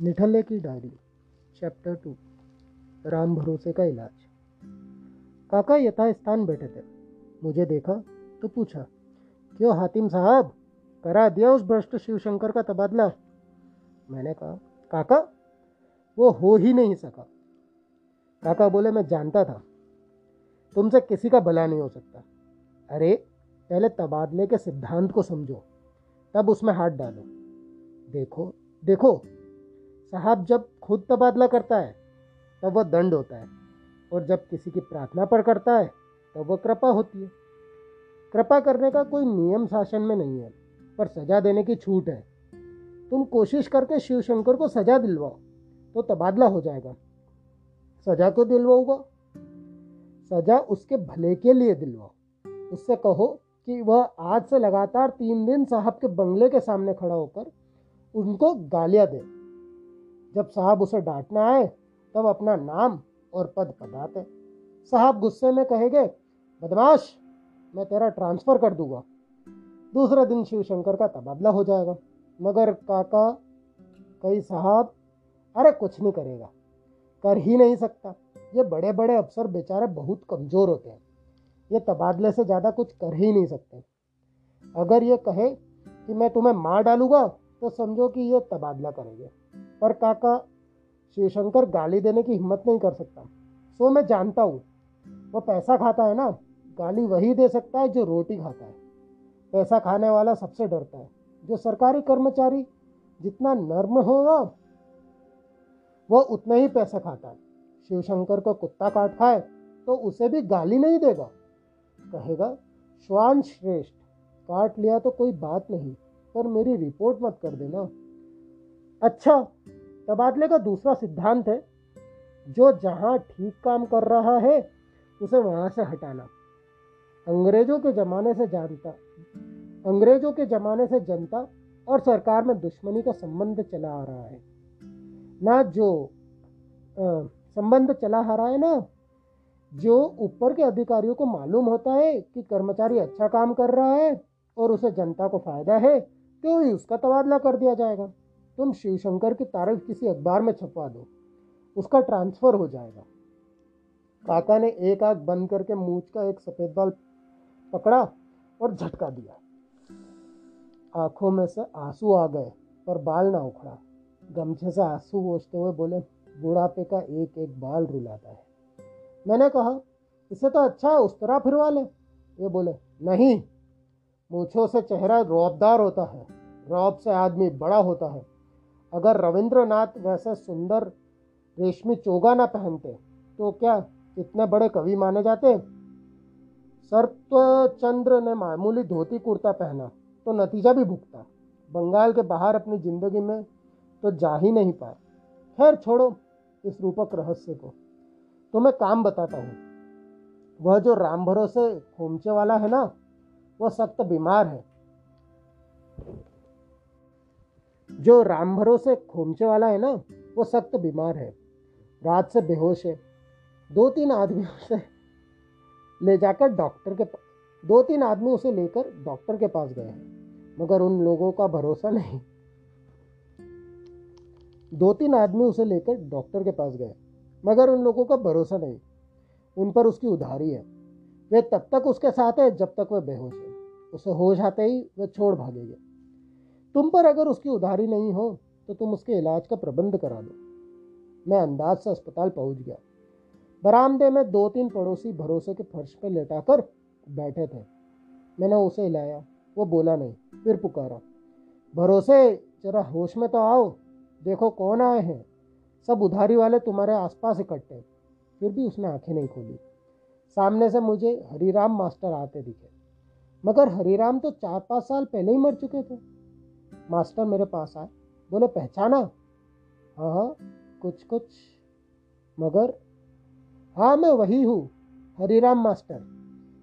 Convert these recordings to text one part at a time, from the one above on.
निठल्ले की diary chapter two Ram भरोसे का इलाज। काका यथास्थान बैठे थे। मुझे देखा तो पूछा, क्यों हातिम साहब, करा दिया उस भ्रष्ट शिवशंकर का तबादला? मैंने कहा, काका, वो हो ही नहीं सका। काका बोले, मैं जानता था, तुमसे किसी का भला नहीं हो सकता। अरे, पहले तबादले के सिद्धांत को समझो, तब उसमें हाथ डालो। देखो देखो साहब जब खुद तबादला करता है, तब वह दंड होता है। और जब किसी की प्रार्थना पर करता है, तब वह कृपा होती है। कृपा करने का कोई नियम शासन में नहीं है, पर सजा देने की छूट है। तुम कोशिश करके शिव शंकर को सजा दिलवाओ तो तबादला हो जाएगा। सजा क्यों दिलवाऊगा? सजा उसके भले के लिए दिलवाओ। उससे कहो कि वह आज से लगातार तीन दिन साहब के बंगले के सामने खड़ा होकर उनको गालियाँ दे। जब साहब उसे डांटना आए, तब अपना नाम और पद बताते साहब गुस्से में कहेंगे बदमाश, मैं तेरा ट्रांसफ़र कर दूँगा। दूसरे दिन शिवशंकर का तबादला हो जाएगा। मगर काका, कई साहब, अरे कुछ नहीं करेगा। कर ही नहीं सकता। ये बड़े बड़े अफसर बेचारे बहुत कमज़ोर होते हैं। ये तबादले से ज़्यादा कुछ कर ही नहीं सकते। अगर ये कहे कि मैं तुम्हें मार डालूँगा तो समझो कि ये तबादला करेंगे। पर काका शिवशंकर गाली देने की हिम्मत नहीं कर सकता। सो मैं जानता हूँ, वो पैसा खाता है ना, गाली वही दे सकता है जो रोटी खाता है। पैसा खाने वाला सबसे डरता है, जो सरकारी कर्मचारी जितना नर्म होगा, वो उतना ही पैसा खाता है। शिवशंकर को कुत्ता काट खाए तो उसे भी गाली नहीं देगा। कहेगा, श्वान श्रेष्ठ, काट लिया तो कोई बात नहीं, पर मेरी रिपोर्ट मत कर देना। अच्छा तबादले का दूसरा सिद्धांत है, जो जहाँ ठीक काम कर रहा है, उसे वहाँ से हटाना। अंग्रेज़ों के ज़माने से जानता, अंग्रेज़ों के ज़माने से जनता और सरकार में दुश्मनी का संबंध चला आ रहा है। ना जो संबंध चला आ रहा है ना, जो ऊपर के अधिकारियों को मालूम होता है कि कर्मचारी अच्छा काम कर रहा है और उसे जनता को फ़ायदा है तो ही उसका तबादला कर दिया जाएगा। तुम शिवशंकर की तारीफ़ किसी अखबार में छपवा दो। उसका ट्रांसफ़र हो जाएगा। काका ने एक आँख बंद करके मूछ का एक सफ़ेद बाल पकड़ा और झटका दिया। आँखों में से आँसू आ गए, पर बाल ना उखड़ा। गमछे से आँसू पोछते हुए बोले, बुढ़ापे का एक एक बाल रुलाता है। मैंने कहा, इसे तो अच्छा है उस तरह फिरवा ले। ये बोले, नहीं। मूछों से चेहरा रौबदार होता है। रौब से आदमी बड़ा होता है। अगर रविंद्रनाथ वैसे सुंदर रेशमी चोगा ना पहनते तो क्या इतने बड़े कवि माने जाते? सर्वचंद्र ने मामूली धोती कुर्ता पहना तो नतीजा भी भुगता। बंगाल के बाहर अपनी ज़िंदगी में तो जा ही नहीं पाए। खैर, छोड़ो इस रूपक रहस्य को। तो मैं काम बताता हूँ। वह जो राम भरोसे खोमचे वाला है ना, वह सख्त बीमार है। जो राम भरोसे खोमचे वाला है ना, वो सख्त बीमार है। रात से बेहोश है। दो तीन आदमियों से ले जाकर डॉक्टर के दो तीन आदमी उसे लेकर डॉक्टर के पास गए मगर उन लोगों का भरोसा नहीं। दो तीन आदमी उसे लेकर डॉक्टर के पास गए, मगर उन लोगों का भरोसा नहीं। उन पर उसकी उधारी है। वे तब तक उसके साथ है जब तक वह बेहोश है। उसे होश आते ही वे छोड़ भागेंगे। तुम पर अगर उसकी उधारी नहीं हो तो तुम उसके इलाज का प्रबंध करा दो। मैं अंदाज से अस्पताल पहुँच गया। बरामदे में दो तीन पड़ोसी भरोसे के फर्श पर लेटाकर बैठे थे। मैंने उसे हिलाया। वो बोला, नहीं। फिर पुकारा। भरोसे? जरा होश में तो आओ। देखो कौन आए हैं। सब उधारी वाले तुम्हारे आसपास इकट्ठे फिर भी उसने आँखें नहीं खोली। सामने से मुझे हरीराम मास्टर आते दिखे। मगर हरीराम तो चार पाँच साल पहले ही मर चुके थे। मास्टर मेरे पास आए। बोले, पहचाना? हाँ हाँ कुछ कुछ, मगर हाँ मैं वही हूँ, हरीराम मास्टर।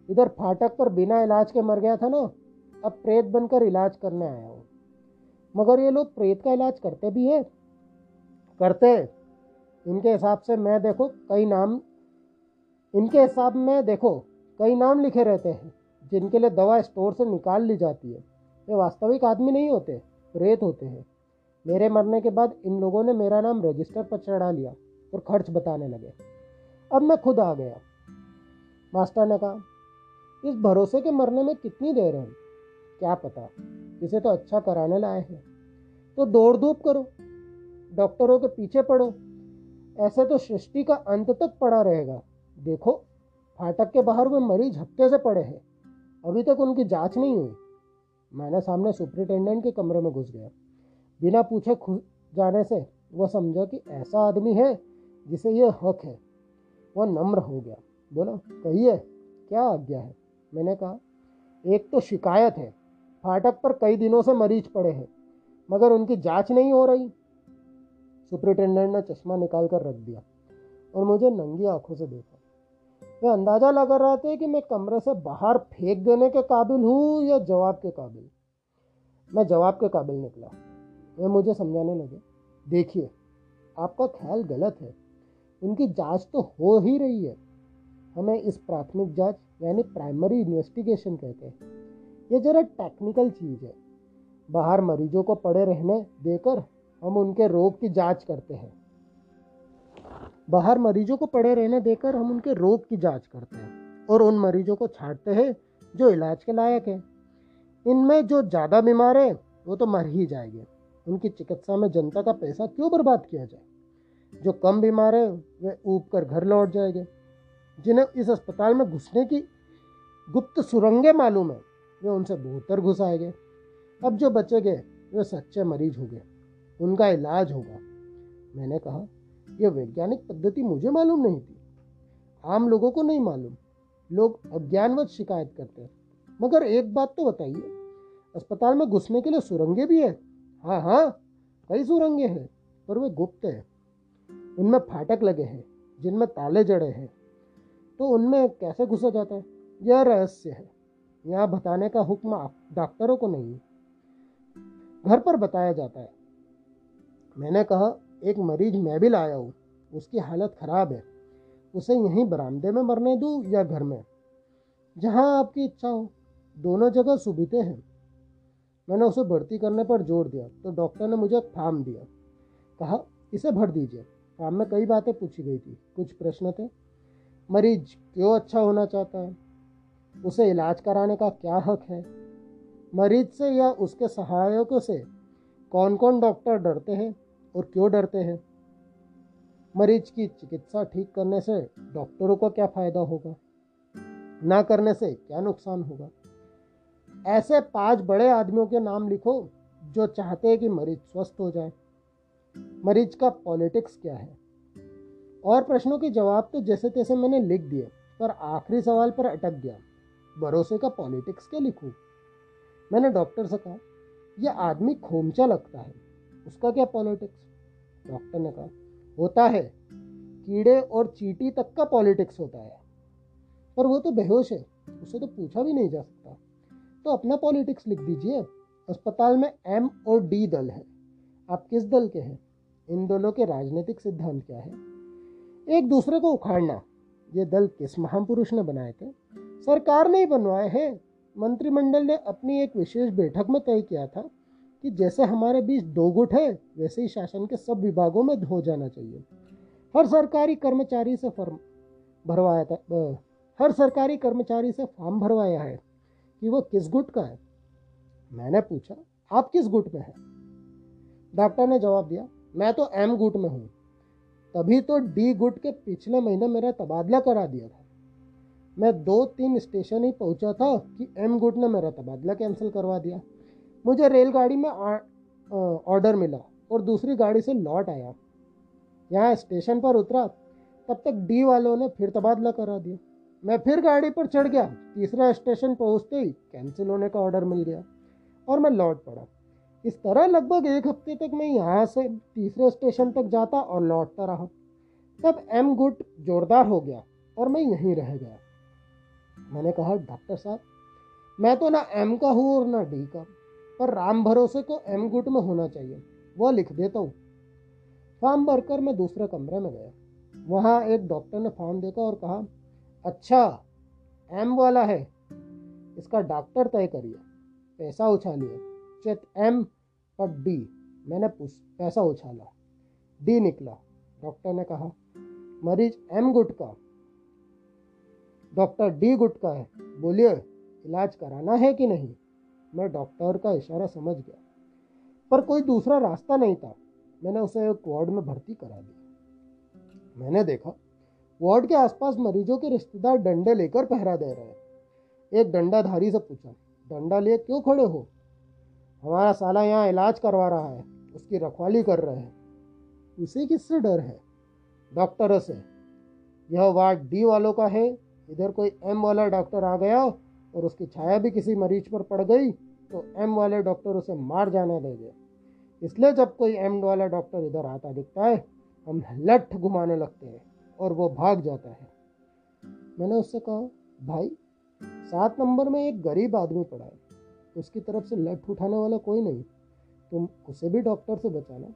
इधर फाटक पर बिना इलाज के मर गया था ना, अब प्रेत बनकर इलाज करने आया हूँ। मगर ये लोग प्रेत का इलाज करते भी है? करते इनके हिसाब से मैं देखो, कई नाम, इनके हिसाब में देखो, कई नाम लिखे रहते हैं, जिनके लिए दवा स्टोर से निकाल ली जाती है। ये वास्तविक आदमी नहीं होते, प्रेत होते हैं। मेरे मरने के बाद इन लोगों ने मेरा नाम रजिस्टर पर चढ़ा लिया और खर्च बताने लगे। अब मैं खुद आ गया। मास्टर ने कहा, इस भरोसे के मरने में कितनी देर है? क्या पता? इसे तो अच्छा कराने लाए हैं। तो दौड़ धूप करो। डॉक्टरों के पीछे पड़ो। ऐसे तो सृष्टि का अंत तक पड़ा रहेगा। देखो, फाटक के बाहर वो मरीज़ हफ़्ते से पड़े हैं। अभी तक उनकी जाँच नहीं हुई। मैंने सामने सुपरिटेंडेंट के कमरे में घुस गया। बिना पूछे खुश जाने से वह समझा कि ऐसा आदमी है जिसे यह हक है। वह नम्र हो गया। बोला, कहिए, क्या आज्ञा है? मैंने कहा, एक तो शिकायत है। फाटक पर कई दिनों से मरीज़ पड़े हैं, मगर उनकी जाँच नहीं हो रही। सुपरिटेंडेंट ने चश्मा निकाल कर रख दिया और मुझे नंगी आँखों से देखा। वे अंदाज़ा लगा रहे थे कि मैं कमरे से बाहर फेंक देने के काबिल हूँ या जवाब के काबिल? मैं जवाब के काबिल निकला। वे मुझे समझाने लगे, देखिए, आपका ख्याल गलत है। उनकी जाँच तो हो ही रही है। हमें इस प्राथमिक जाँच, यानी प्राइमरी इन्वेस्टिगेशन कहते हैं। ये जरा टेक्निकल चीज़ है। बाहर मरीजों को पड़े रहने देकर हम उनके रोग की जाँच करते हैं। बाहर मरीजों को पड़े रहने देकर हम उनके रोग की जाँच करते हैं और उन मरीजों को छाटते हैं, जो इलाज के लायक है। इनमें जो ज़्यादा बीमार है, वो तो मर ही जाएँगे। उनकी चिकित्सा में जनता का पैसा क्यों बर्बाद किया जाए? जो कम बीमार है, वे ऊब कर घर लौट जाएँगे। जिन्हें इस अस्पताल में घुसने की गुप्त सुरंगें मालूम है, वे उनसे बेहतर घुस आएँगे। अब जो बचेंगे, वे सच्चे मरीज़ होंगे। उनका इलाज होगा। मैंने कहा यह वैज्ञानिक पद्धति मुझे मालूम नहीं थी। आम लोगों को नहीं मालूम। लोग अज्ञानवश शिकायत करते हैं। मगर एक बात तो बताइए, अस्पताल में घुसने के लिए सुरंगे भी है? हाँ हाँ कई सुरंगे हैं, पर वे गुप्त है। उनमें फाटक लगे हैं, जिनमें ताले जड़े हैं। तो उनमें कैसे घुसा जाता है? यह रहस्य है। यहाँ बताने का हुक्म डॉक्टरों को नहीं घर पर बताया जाता है। मैंने कहा एक मरीज़ मैं भी लाया हूँ। उसकी हालत ख़राब है। उसे यहीं बरामदे में मरने दूँ या घर में? जहाँ आपकी इच्छा हो, दोनों जगह सुविधे हैं। मैंने उसे भर्ती करने पर ज़ोर दिया तो डॉक्टर ने मुझे फॉर्म दिया। कहा, इसे भर दीजिए। फॉर्म में कई बातें पूछी गई थी। कुछ प्रश्न थे। मरीज़ क्यों अच्छा होना चाहता है? उसे इलाज कराने का क्या हक है? मरीज़ से या उसके सहायकों से? कौन कौन डॉक्टर डरते हैं? और क्यों डरते हैं? मरीज़ की चिकित्सा ठीक करने से डॉक्टरों को क्या फ़ायदा होगा? ना करने से क्या नुकसान होगा? ऐसे पाँच बड़े आदमियों के नाम लिखो जो चाहते हैं कि मरीज़ स्वस्थ हो जाए। मरीज़ का पॉलिटिक्स क्या है? और प्रश्नों के जवाब तो जैसे तैसे मैंने लिख दिए, पर आखिरी सवाल पर अटक गया। भरोसे का पॉलिटिक्स क्या लिखूं? मैंने डॉक्टर से कहा यह आदमी खोमचा लगता है, उसका क्या पॉलिटिक्स? डॉक्टर ने कहा, होता है, कीड़े और चीटी तक का पॉलिटिक्स होता है, पर वो तो बेहोश है, उसे तो पूछा भी नहीं जा सकता। तो अपना पॉलिटिक्स लिख दीजिए, अस्पताल में एम और डी दल है, आप किस दल के हैं? इन दलों के राजनीतिक सिद्धांत क्या है? एक दूसरे को उखाड़ना, ये दल किस महापुरुष ने बनाए थे? सरकार ने ही बनवाए हैं, मंत्रिमंडल ने अपनी एक विशेष बैठक में तय किया था कि जैसे हमारे बीच दो गुट है, वैसे ही शासन के सब विभागों में हो जाना चाहिए। हर सरकारी कर्मचारी से फर्म भरवाया था हर सरकारी कर्मचारी से फॉर्म भरवाया है कि वो किस गुट का है। मैंने पूछा, आप किस गुट में हैं? डॉक्टर ने जवाब दिया, मैं तो एम गुट में हूँ। तभी तो डी गुट के पिछले महीने मेरा तबादला करा दिया था। मैं दो तीन स्टेशन ही पहुँचा था कि एम गुट ने मेरा तबादला कैंसिल करवा दिया। मुझे रेलगाड़ी में ऑर्डर मिला और दूसरी गाड़ी से लौट आया। यहाँ स्टेशन पर उतरा, तब तक डी वालों ने फिर तबादला करा दिया। मैं फिर गाड़ी पर चढ़ गया। तीसरा स्टेशन पहुँचते ही कैंसिल होने का ऑर्डर मिल गया और मैं लौट पड़ा। इस तरह लगभग एक हफ़्ते तक मैं यहाँ से तीसरे स्टेशन तक जाता और लौटता रहा। तब एम गुट जोरदार हो गया और मैं यहीं रह गया। मैंने कहा, डॉक्टर साहब, मैं तो ना एम का हूँ और ना डी का। पर राम भरोसे को एम गुट में होना चाहिए। वह लिख देता हूँ। फॉर्म भरकर मैं दूसरे कमरे में गया। वहाँ एक डॉक्टर ने फॉर्म देखा और कहा अच्छा एम वाला है। इसका डॉक्टर तय करिए। पैसा उछालिए। चेत एम पर डी मैंने पूछ, पैसा उछाला। डी निकला। डॉक्टर ने कहा, मरीज़ एम गुट का। डॉक्टर डी गुट का है। बोलिए, इलाज कराना है कि नहीं? मैं डॉक्टर का इशारा समझ गया। पर कोई दूसरा रास्ता नहीं था। मैंने उसे एक वार्ड में भर्ती करा दिया। मैंने देखा, वार्ड के आसपास मरीजों के रिश्तेदार डंडे लेकर पहरा दे रहे हैं। एक डंडाधारी से पूछा, डंडा लिए क्यों खड़े हो? हमारा साला यहाँ इलाज करवा रहा है, उसकी रखवाली कर रहे हैं। उसे किससे डर है? डॉक्टर से। यह वार्ड डी वालों का है। इधर कोई एम वाला डॉक्टर आ गया और उसकी छाया भी किसी मरीज़ पर पड़ गई। तो एम वाले डॉक्टर उसे मार जाने देंगे। इसलिए जब कोई एम वाला डॉक्टर इधर आता दिखता है, हम लठ घुमाने लगते हैं और वो भाग जाता है। मैंने उससे कहा, भाई, सात नंबर में एक गरीब आदमी पड़ा है। उसकी तरफ़ से लठ उठाने वाला कोई नहीं। तुम उसे भी डॉक्टर से बचाना।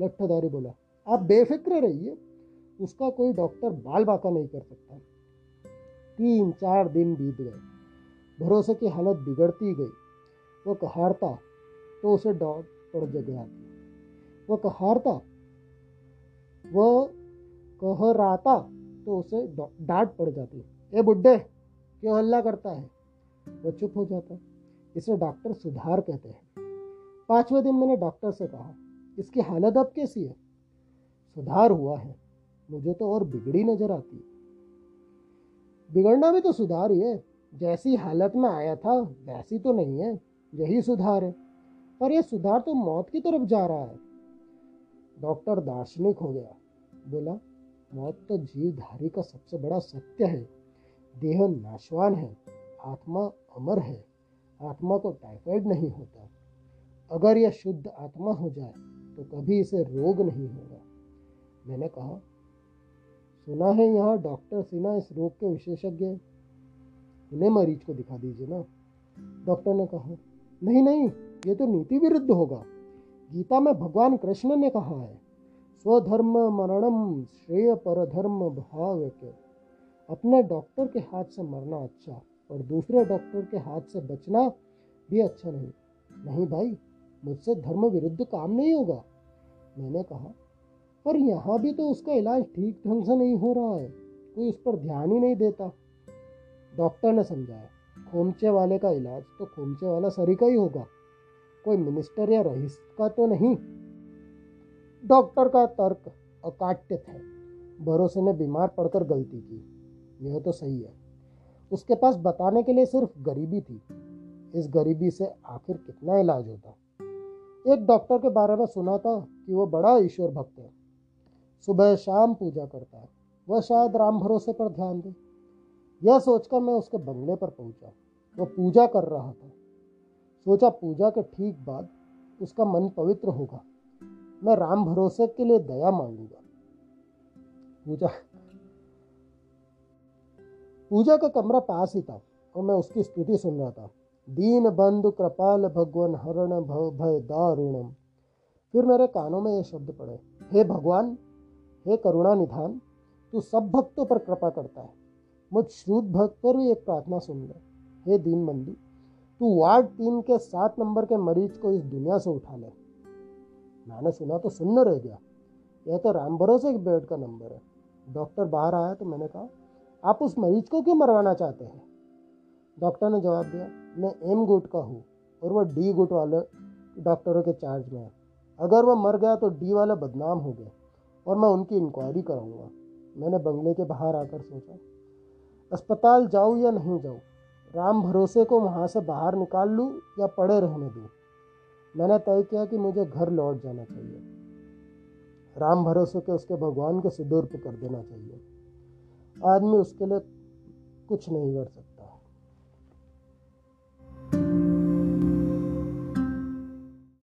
लठदारी बोला, आप बेफिक्र रहिए। उसका कोई डॉक्टर बाल बाका नहीं कर सकता। तीन चार दिन बीत गए। भरोसे की हालत बिगड़ती गई। वो कहारता तो उसे डॉट पड़ जगह आती वो कहारता, वो कहराता तो उसे डांट पड़ जाती ए बुड्ढे, क्यों हल्ला करता है? वह चुप हो जाता इसे डॉक्टर सुधार कहते हैं। पाँचवें दिन मैंने डॉक्टर से कहा, इसकी हालत अब कैसी है? सुधार हुआ है। मुझे तो और बिगड़ी नज़र आती है। बिगड़ना भी तो सुधार ही है। जैसी हालत में आया था, वैसी तो नहीं है। यही सुधार है। पर यह सुधार तो मौत की तरफ़ जा रहा है। डॉक्टर दार्शनिक हो गया। बोला, मौत तो जीवधारी का सबसे बड़ा सत्य है। देह नाशवान है। आत्मा अमर है। आत्मा को टाइफाइड नहीं होता। अगर यह शुद्ध आत्मा हो जाए तो कभी इसे रोग नहीं होगा। मैंने कहा, सुना है यहाँ डॉक्टर सिन्हा इस रोग के विशेषज्ञ उन्हें मरीज़ को दिखा दीजिए ना। डॉक्टर ने कहा नहीं नहीं, ये तो नीति विरुद्ध होगा। गीता में भगवान कृष्ण ने कहा है, स्वधर्म मरणम श्रेय पर धर्म भाव के अपने डॉक्टर के हाथ से मरना अच्छा और दूसरे डॉक्टर के हाथ से बचना भी अच्छा नहीं। नहीं भाई, मुझसे धर्म विरुद्ध काम नहीं होगा। मैंने कहा, पर यहाँ भी तो उसका इलाज ठीक ढंग से नहीं हो रहा है, कोई उस पर ध्यान ही नहीं देता। डॉक्टर ने समझाया खोमचे वाले का इलाज तो खोमचे वाला सरी का ही होगा। कोई मिनिस्टर या रईस का तो नहीं। डॉक्टर का तर्क अकाट्य था। भरोसे ने बीमार पड़कर गलती की। यह तो सही है। उसके पास बताने के लिए सिर्फ़ गरीबी थी। इस गरीबी से आखिर कितना इलाज होता? एक डॉक्टर के बारे में सुना था कि वो बड़ा ईश्वर भक्त है। सुबह शाम पूजा करता है। वह शायद राम भरोसे पर ध्यान दे। यह सोचकर मैं उसके बंगले पर पहुँचा। वह पूजा कर रहा था। सोचा पूजा के ठीक बाद उसका मन पवित्र होगा। मैं राम भरोसे के लिए दया मांगूँगा। पूजा। पूजा का कमरा पास ही था और मैं उसकी स्तुति सुन रहा था। दीन बंधु कृपाल भगवान हरण भव भय दारुणम। फिर मेरे कानों में ये शब्द पड़े, हे भगवान, हे करुणा निधान तू सब भक्तों पर कृपा करता है। मुझ श्रुत भक्त पर भी एक प्रार्थना सुन ले। हे दीन बंधु तू वार्ड तीन के सात नंबर के मरीज़ को इस दुनिया से उठा ले। मैंने सुना तो सुनने रह गया। यह तो राम भरोसे के बेड का नंबर है। डॉक्टर बाहर आया तो मैंने कहा, आप उस मरीज़ को क्यों मरवाना चाहते हैं? डॉक्टर ने जवाब दिया, मैं एम गुट का हूँ और वह डी गुट वाले डॉक्टरों के चार्ज में है। अगर वह मर गया तो डी वाले बदनाम हो गए और मैं उनकी इंक्वायरी कराऊँगा। मैंने बंगले के बाहर आकर सोचा अस्पताल जाऊँ या नहीं जाऊँ, राम भरोसे को वहाँ से बाहर निकाल लूँ या पड़े रहने दूँ? मैंने तय किया कि मुझे घर लौट जाना चाहिए। राम भरोसे के उसके भगवान को सुदूर कर देना चाहिए। आदमी उसके लिए कुछ नहीं कर सकता।